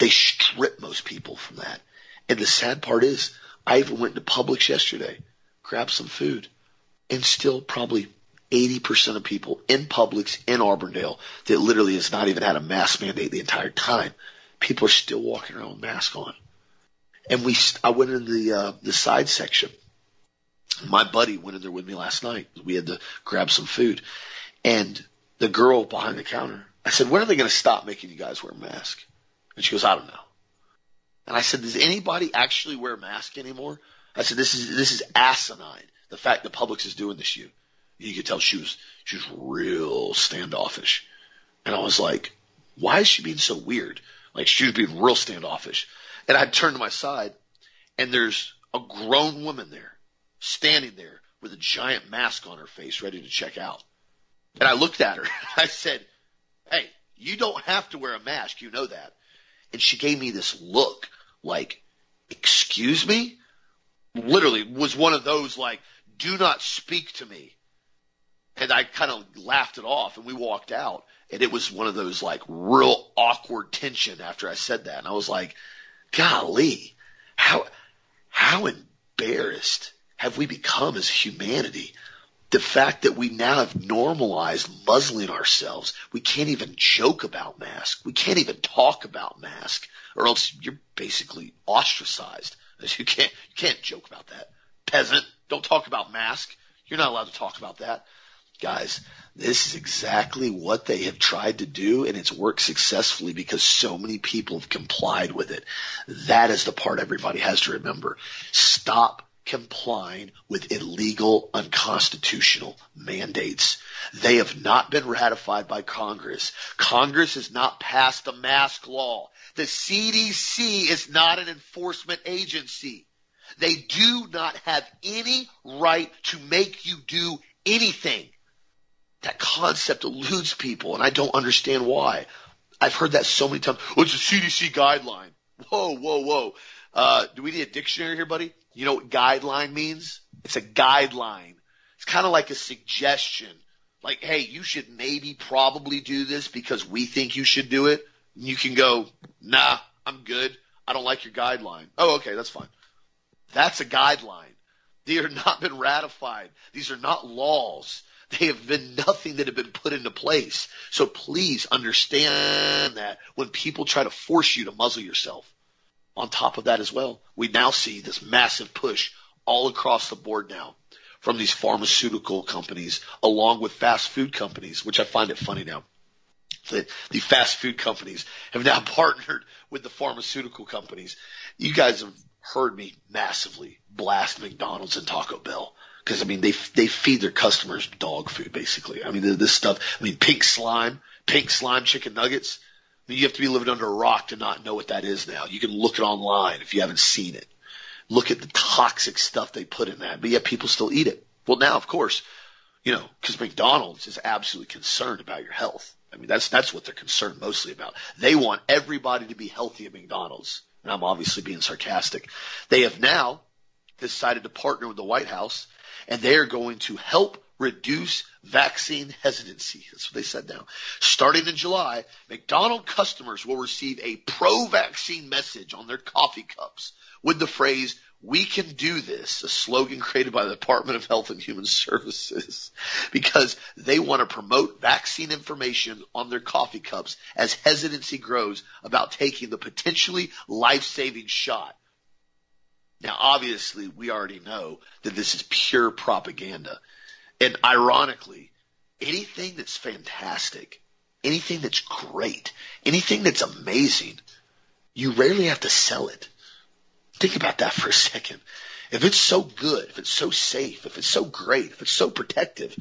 They strip most people from that. And the sad part is, I even went to Publix yesterday, grabbed some food, and still probably 80% of people in Publix in Auburndale that literally has not even had a mask mandate the entire time. People are still walking around with masks on. And we, I went in the, uh, the side section. My buddy went in there with me last night. We had to grab some food and the girl behind the counter, I said, when are they going to stop making you guys wear a mask? And she goes, I don't know. And I said, does anybody actually wear a mask anymore? I said, this is, this is asinine. The fact that Publix is doing this you. You could tell she was, she was real standoffish. And I was like, why is she being so weird? Like she was being real standoffish. And I turned to my side and there's a grown woman there standing there with a giant mask on her face ready to check out. And I looked at her. (laughs) I said, Hey, you don't have to wear a mask. You know that. And she gave me this look like, excuse me? Literally was one of those like, do not speak to me. And I kind of laughed it off and we walked out and it was one of those like real awkward tension after I said that. And I was like, golly, how, how embarrassed have we become as humanity? The fact that we now have normalized muzzling ourselves. We can't even joke about mask. We can't even talk about mask or else you're basically ostracized. (laughs) You can't, you can't joke about that. Peasant, don't talk about mask. You're not allowed to talk about that. Guys, this is exactly what they have tried to do and it's worked successfully because so many people have complied with it. That is the part everybody has to remember. Stop complying with illegal, unconstitutional mandates. They have not been ratified by Congress. Congress has not passed a mask law. The CDC is not an enforcement agency. They do not have any right to make you do anything. That concept eludes people and I don't understand why. I've heard that so many times. Well, it's a CDC guideline. Whoa, whoa, whoa. Uh, do we need a dictionary here, buddy? You know what guideline means? It's a guideline. It's kind of like a suggestion. Like, hey, you should maybe probably do this because we think you should do it. And you can go, nah, I'm good. I don't like your guideline. Oh, okay, that's fine. That's a guideline. They have not been ratified. These are not laws. They have been nothing that have been put into place. So please understand that when people try to force you to muzzle yourself, on top of that as well, we now see this massive push all across the board now from these pharmaceutical companies along with fast food companies, which I find it funny now. That the fast food companies have now (laughs) partnered with the pharmaceutical companies. You guys have heard me massively blast McDonald's and Taco Bell. Cause I mean, they, they feed their customers dog food basically. I mean, this stuff, I mean, pink slime, pink slime chicken nuggets. You have to be living under a rock to not know what that is now. You can look it online if you haven't seen it. Look at the toxic stuff they put in that, but yet people still eat it. Well, now, of course, you know, cause McDonald's is absolutely concerned about your health. I mean, that's, that's what they're concerned mostly about. They want everybody to be healthy at McDonald's. And I'm obviously being sarcastic. They have now decided to partner with the White House and they are going to help reduce vaccine hesitancy. That's what they said now. Starting in July, McDonald customers will receive a pro-vaccine message on their coffee cups with the phrase, we can do this, a slogan created by the Department of Health and Human Services, (laughs) because they want to promote vaccine information on their coffee cups as hesitancy grows about taking the potentially life-saving shot. Now, obviously, we already know that this is pure propaganda. And ironically, anything that's fantastic, anything that's great, anything that's amazing, you rarely have to sell it. Think about that for a second. If it's so good, if it's so safe, if it's so great, if it's so protective,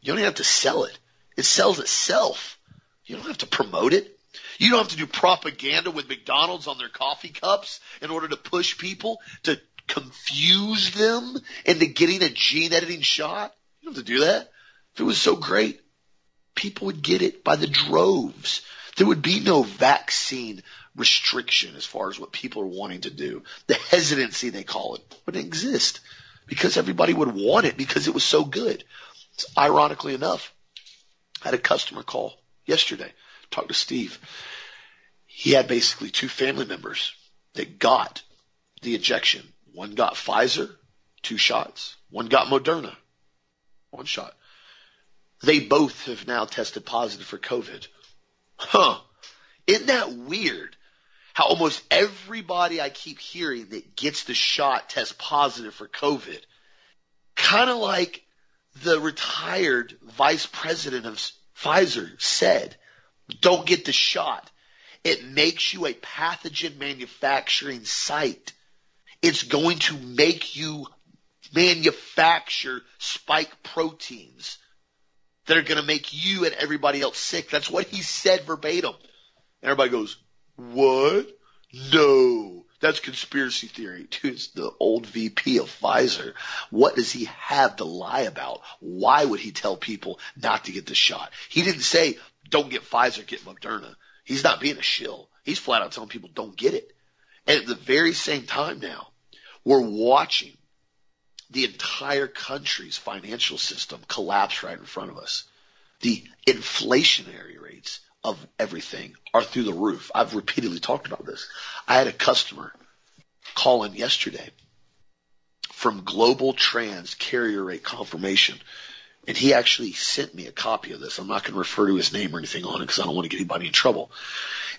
you don't have to sell it. It sells itself. You don't have to promote it. You don't have to do propaganda with McDonald's on their coffee cups in order to push people to confuse them into getting a gene editing shot. To do that. If it was so great, people would get it by the droves. There would be no vaccine restriction as far as what people are wanting to do. The hesitancy they call it wouldn't exist because everybody would want it because it was so good. Ironically enough, I had a customer call yesterday, talked to Steve. He had basically two family members that got the injection. One got Pfizer, two shots. One got Moderna, one shot. They both have now tested positive for COVID. Huh. Isn't that weird? How almost everybody I keep hearing that gets the shot tests positive for COVID. Kind of like the retired vice president of Pfizer said, don't get the shot. It makes you a pathogen manufacturing site. It's going to make you manufacture spike proteins that are going to make you and everybody else sick. That's what he said verbatim. And everybody goes, what? No, that's conspiracy theory. (laughs) Dude, it's the old VP of Pfizer. What does he have to lie about? Why would he tell people not to get the shot? He didn't say, don't get Pfizer, get Moderna. He's not being a shill. He's flat out telling people don't get it. And at the very same time now, we're watching the entire country's financial system collapse right in front of us. The inflationary rates of everything are through the roof. I've repeatedly talked about this. I had a customer call in yesterday from Global Trans Carrier Rate Confirmation. And he actually sent me a copy of this. I'm not going to refer to his name or anything on it because I don't want to get anybody in trouble.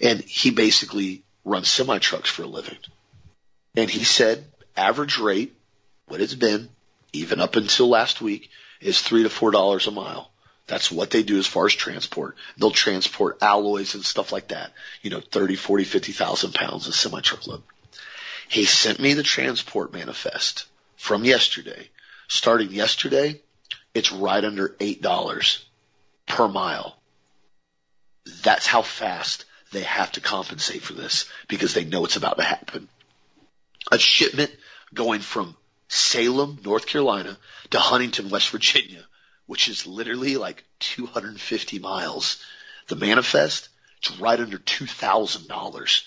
And he basically runs semi trucks for a living. And he said average rate, what it's been, even up until last week, is three to four dollars a mile. That's what they do as far as transport. They'll transport alloys and stuff like that. You know, 30, 40, 50,000 pounds of semi truckload. He sent me the transport manifest from yesterday. Starting yesterday, it's right under $8 per mile. That's how fast they have to compensate for this because they know it's about to happen. A shipment going from Salem, North Carolina to Huntington, West Virginia, which is literally like 250 miles. The manifest, it's right under $2,000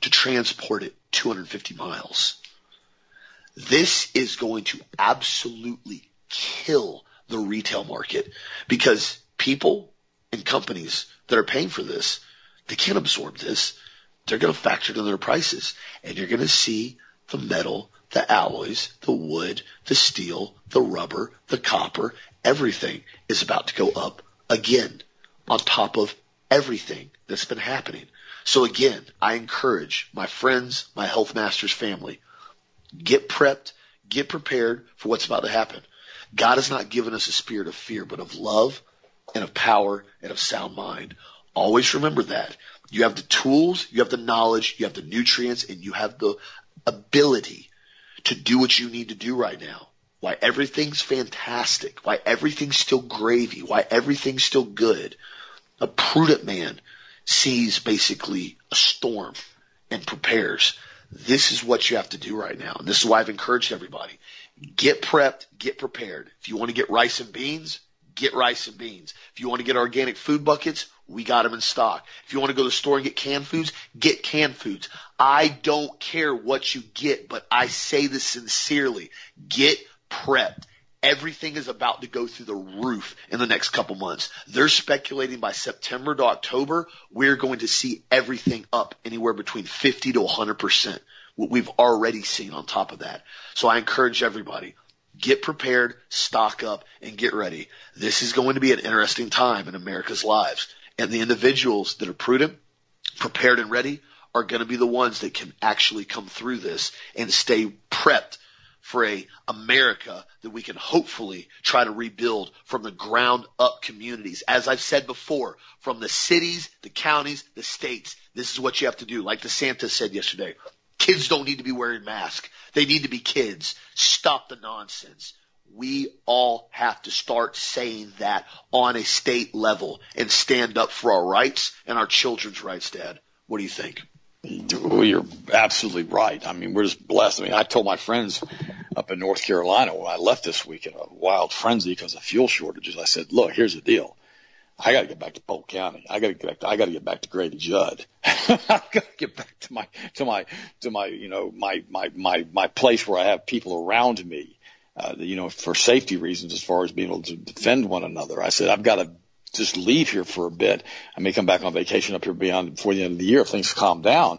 to transport it 250 miles. This is going to absolutely kill the retail market because people and companies that are paying for this, they can't absorb this. They're going to factor it in their prices and you're going to see the metal, the alloys, the wood, the steel, the rubber, the copper, everything is about to go up again on top of everything that's been happening. So again, I encourage my friends, my Health Masters family, get prepped, get prepared for what's about to happen. God has not given us a spirit of fear, but of love and of power and of sound mind. Always remember that. You have the tools, you have the knowledge, you have the nutrients, and you have the ability to do what you need to do right now. Why everything's fantastic. Why everything's still gravy. Why everything's still good. A prudent man sees basically a storm and prepares. This is what you have to do right now. And this is why I've encouraged everybody. Get prepped, get prepared. If you want to get rice and beans, get rice and beans. If you want to get organic food buckets, we got them in stock. If you want to go to the store and get canned foods, get canned foods. I don't care what you get, but I say this sincerely. Get prepped everything is about to go through the roof in the next couple months. They're speculating by September to October, we're going to see everything up anywhere between 50 to 100%. What we've already seen on top of that. So I encourage everybody, get prepared, stock up, and get ready. This is going to be an interesting time in America's lives. And the individuals that are prudent, prepared, and ready are going to be the ones that can actually come through this and stay prepped for a America that we can hopefully try to rebuild from the ground up communities. As I've said before, from the cities, the counties, the states, this is what you have to do. Like DeSantis said yesterday, kids don't need to be wearing masks. They need to be kids. Stop the nonsense. We all have to start saying that on a state level and stand up for our rights and our children's rights, Dad. What do you think? You're absolutely right. I mean, we're just blessed. I mean, I told my friends up in North Carolina when I left this week in a wild frenzy because of fuel shortages. I said, look, here's the deal. I got to get back to Polk County. I got to get back. To, I got to get back to Grady Judd. (laughs) I got to get back to my to my to my you know my my my my place where I have people around me. Uh, you know, for safety reasons, as far as being able to defend one another. I said I've got to just leave here for a bit. I may come back on vacation up here beyond before the end of the year if things calm down.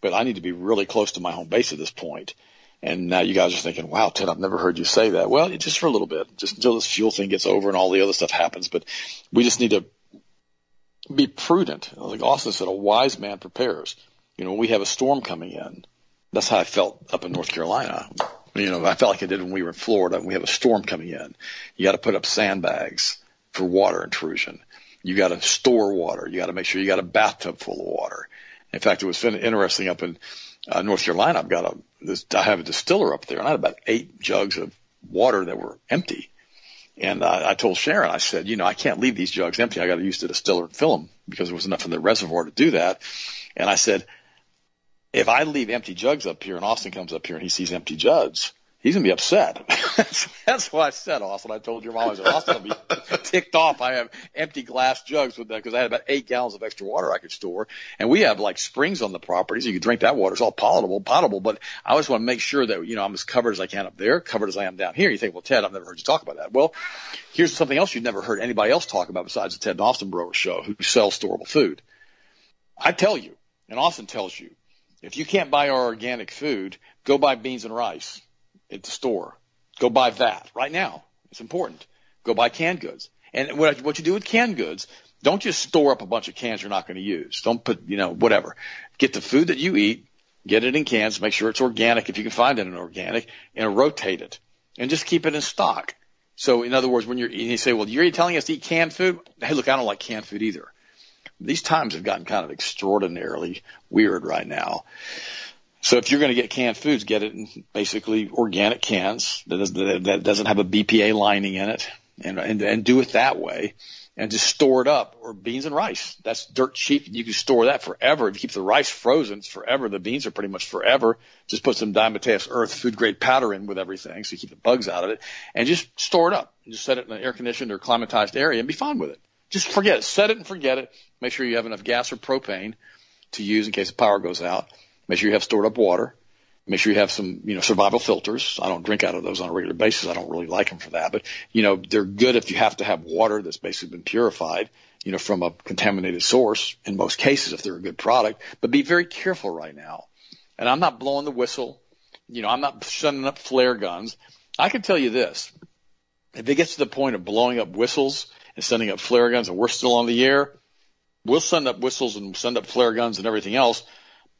But I need to be really close to my home base at this point. And now you guys are thinking, wow, Ted, I've never heard you say that. Well, just for a little bit, just until this fuel thing gets over and all the other stuff happens. But we just need to be prudent. Like Austin said, a wise man prepares. You know, we have a storm coming in. That's how I felt up in North Carolina. You know, I felt like I did when we were in Florida. and We have a storm coming in. You got to put up sandbags for water intrusion. You got to store water. You got to make sure you got a bathtub full of water. In fact, it was interesting up in uh, North Carolina, I've got a, this, I have a distiller up there and I had about eight jugs of water that were empty. And uh, I told Sharon, I said, you know, I can't leave these jugs empty. I got to use the distiller and fill them because there was enough in the reservoir to do that. And I said, if I leave empty jugs up here and Austin comes up here and he sees empty jugs, he's gonna be upset. (laughs) that's, why I said Austin. I told your mom I said Austin will be (laughs) ticked off. I have empty glass jugs with that because I had about eight gallons of extra water I could store, and we have like springs on the property, so you can drink that water. It's all potable, potable. But I always want to make sure that you know I'm as covered as I can up there, covered as I am down here. You think, well, Ted, I've never heard you talk about that. Well, here's something else you've never heard anybody else talk about besides the Ted and Austin Broer Show, who sells storable food. I tell you, and Austin tells you, if you can't buy our organic food, go buy beans and rice at the store. Go buy that right now. It's important. Go buy canned goods. And what, what you do with canned goods, don't just store up a bunch of cans you're not going to use. Don't put, you know, whatever. Get the food that you eat, get it in cans, make sure it's organic if you can find it in organic, and rotate it. And just keep it in stock. So in other words, when you're, you say, well, you're telling us to eat canned food? Hey, look, I don't like canned food either. These times have gotten kind of extraordinarily weird right now. So if you're going to get canned foods, get it in basically organic cans that doesn't have a BPA lining in it, and, and and do it that way, and just store it up. Or beans and rice, that's dirt cheap. You can store that forever. If you keep the rice frozen, it's forever. The beans are pretty much forever. Just put some Diatomaceous Earth food grade powder in with everything, so you keep the bugs out of it, and just store it up. Just set it in an air conditioned or climatized area, and be fine with it. Just forget it. Set it and forget it. Make sure you have enough gas or propane to use in case the power goes out Make sure you have stored up water. Make sure you have some, you know, survival filters. I don't drink out of those on a regular basis. I don't really like them for that, but you know, they're good if you have to have water that's basically been purified, you know, from a contaminated source in most cases if they're a good product, but be very careful right now. And I'm not blowing the whistle. You know, I'm not sending up flare guns. I can tell you this. If it gets to the point of blowing up whistles sending up flare guns and we're still on the air, we'll send up whistles and send up flare guns and everything else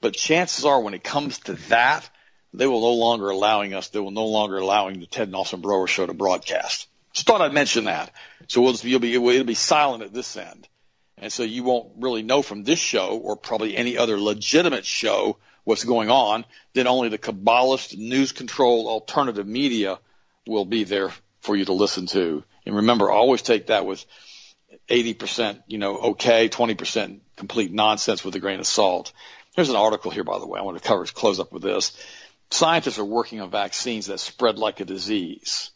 but chances are when it comes to that, they will no longer allowing us, they will no longer allowing the Ted Austin Broer show to broadcast. Just thought I'd mention that. So we'll, you'll be, it'll be silent at this end. And so you won't really know from this show or probably any other legitimate show what's going on. Then only the Kabbalist news controlled alternative media will be there for you to listen to. And remember, always take that with 80%, you know, okay, 20% complete nonsense with a grain of salt. There's an article here, by the way. I want to cover, close up with this. Scientists are working on vaccines that spread like a disease.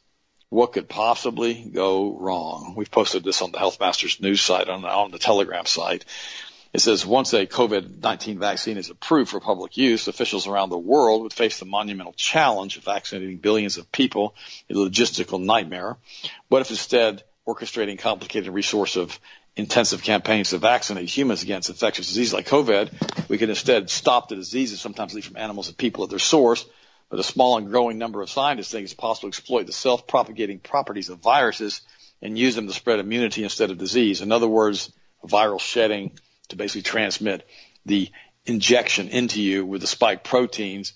What could possibly go wrong? We've posted this on the Health Masters news site on, on the Telegram site. It says once a COVID-19 vaccine is approved for public use, officials around the world would face the monumental challenge of vaccinating billions of people, a logistical nightmare. What if instead orchestrating complicated resource of intensive campaigns to vaccinate humans against infectious disease like COVID, we could instead stop the diseases sometimes lead from animals to people at their source. But a small and growing number of scientists think it's possible to exploit the self-propagating properties of viruses and use them to spread immunity instead of disease. In other words, viral shedding to basically transmit the injection into you with the spike proteins,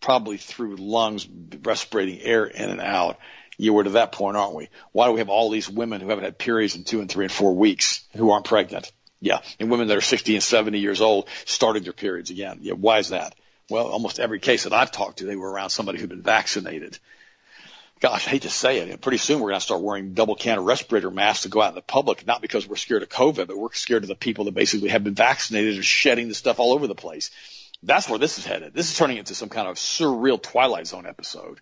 probably through lungs, respirating air in and out You we're to that point, aren't we? Why do we have all these women who haven't had periods in two and three and four weeks who aren't pregnant? Yeah. And women that are 60 and 70 years old starting their periods again. Yeah. Why is that? Well, almost every case that I've talked to, they were around somebody who'd been vaccinated. Gosh, I hate to say it. Pretty soon we're going to start wearing double can respirator masks to go out in the public, not because we're scared of COVID, but we're scared of the people that basically have been vaccinated and shedding the stuff all over the place. That's where this is headed. This is turning into some kind of surreal Twilight Zone episode.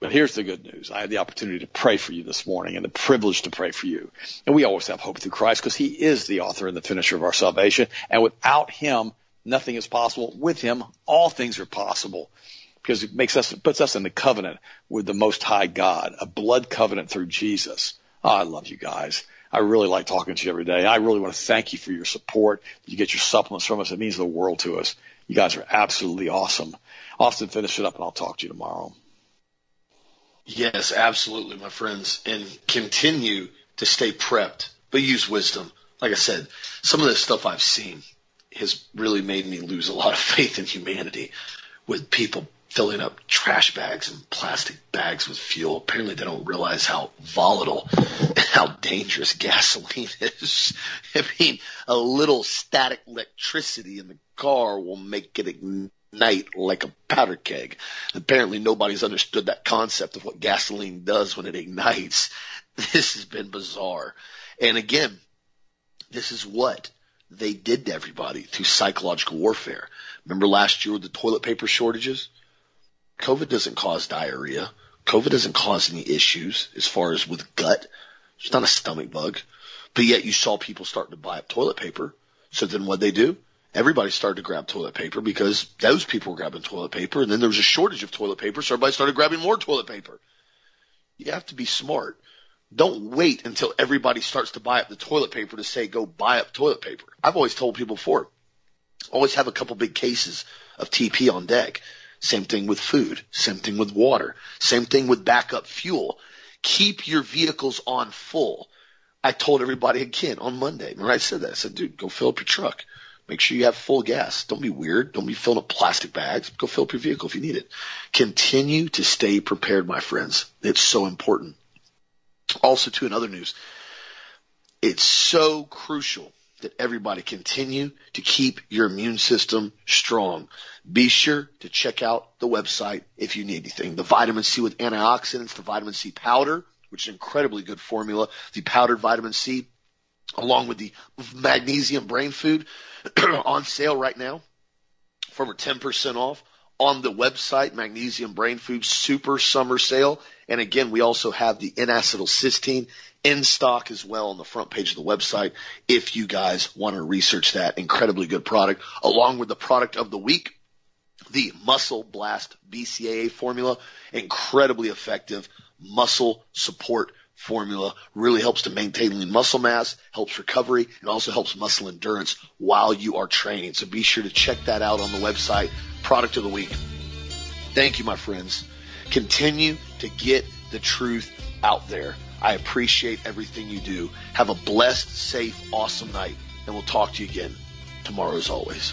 But here's the good news. I had the opportunity to pray for you this morning and the privilege to pray for you. And we always have hope through Christ because he is the author and the finisher of our salvation. And without him, nothing is possible. With him, all things are possible because it makes us, puts us in the covenant with the most high God, a blood covenant through Jesus. Oh, I love you guys. I really like talking to you every day. I really want to thank you for your support. You get your supplements from us. It means the world to us. You guys are absolutely awesome. Austin, finish it up and I'll talk to you tomorrow. Yes, absolutely, my friends. And continue to stay prepped, but use wisdom. Like I said, some of the stuff I've seen has really made me lose a lot of faith in humanity with people filling up trash bags and plastic bags with fuel. Apparently they don't realize how volatile and how dangerous gasoline (laughs) is. I mean, a little static electricity in the car will make it ignite like a powder keg. Apparently nobody's understood that concept of what gasoline does when it ignites. (laughs) This has been bizarre. And again, this is what they did to everybody through psychological warfare. Remember last year with the toilet paper shortages? COVID doesn't cause diarrhea. COVID doesn't cause any issues as far as with gut. It's not a stomach bug. But yet you saw people starting to buy up toilet paper. So then what they do? Everybody started to grab toilet paper because those people were grabbing toilet paper and then there was a shortage of toilet paper. So everybody started grabbing more toilet paper. You have to be smart. Don't wait until everybody starts to buy up the toilet paper to say go buy up toilet paper. I've always told people before, always have a couple big cases of TP on deck. Same thing with food. Same thing with water. Same thing with backup fuel. Keep your vehicles on full. I told everybody again on Monday. Remember I said that? I said, dude, go fill up your truck. Make sure you have full gas. Don't be weird. Don't be filling up plastic bags. Go fill up your vehicle if you need it. Continue to stay prepared, my friends. It's so important. Also, to another news, it's so crucial that everybody continue to keep your immune system strong. Be sure to check out the website if you need anything. The vitamin C with antioxidants, the vitamin C powder, which is an incredibly good formula, the powdered vitamin C, along with the magnesium brain food (clears throat) on sale right now for over 10% off on the website, Magnesium Brain Food Super Summer Sale. And again, we also have the N-acetylcysteine in stock as well on the front page of the website if you guys want to research that incredibly good product along with the product of the week. The Muscle Blast BCAA formula, incredibly effective muscle support formula, really helps to maintain lean muscle mass, helps recovery, and also helps muscle endurance while you are training. So be sure to check that out on the website, product of the week. Thank you, my friends. Continue to get the truth out there. I appreciate everything you do. Have a blessed, safe, awesome night, and we'll talk to you again tomorrow as always.